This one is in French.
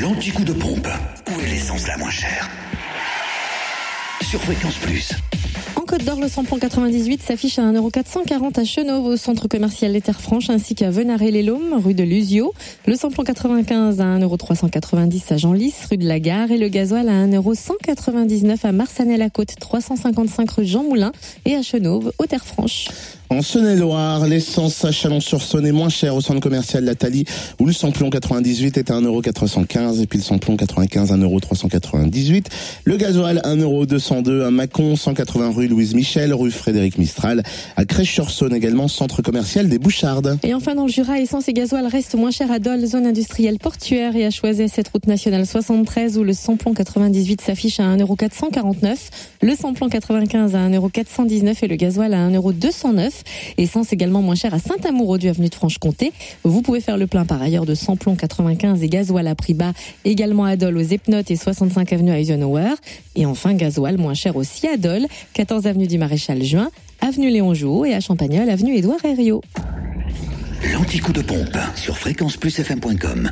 L'anti-coup de pompe. Où est l'essence la moins chère? Sur Fréquence Plus. En Côte d'Or, le samplon 98 s'affiche à 1,440€ à Chenauve, au centre commercial Les Terres Franches, ainsi qu'à Venaré-les-Laumes, rue de Lusio. Le samplon 95 à 1,390€ à Genlis, rue de la Gare. Et le gasoil à 1,199€ à Marsanet-la-Côte, 355 rue Jean Moulin. Et à Chenauve, aux Terres Franches. En Saône-et-Loire, l'essence à Chalon-sur-Saône est moins chère au centre commercial La Thalie, où le samplon 98 est à 1,415€ et puis le samplon 95 à 1,398€. Le gasoil 1,202€ à Mâcon, 180 rue Louise Michel, rue Frédéric Mistral, à Crèche-sur-Saône également, centre commercial des Bouchardes. Et enfin, dans Jura, essence et gasoil restent moins chers à Dole, zone industrielle portuaire et à choisir cette route nationale 73 où le samplon 98 s'affiche à 1,449€, le samplon 95 à 1,419€ et le gasoil à 1,209€. Essence également moins chère à Saint-Amour du avenue de Franche-Comté. Vous pouvez faire le plein par ailleurs de samplon 95 et gasoil à prix bas également à Dole aux Epnotes et 65 avenue Eisenhower. Et enfin, gasoil moins cher aussi à Dole, 14 avenue du Maréchal Juin, avenue Léon Jouot et à Champagnol, avenue Édouard Herriot. L'anti-coup de pompe sur fréquenceplusfm.com.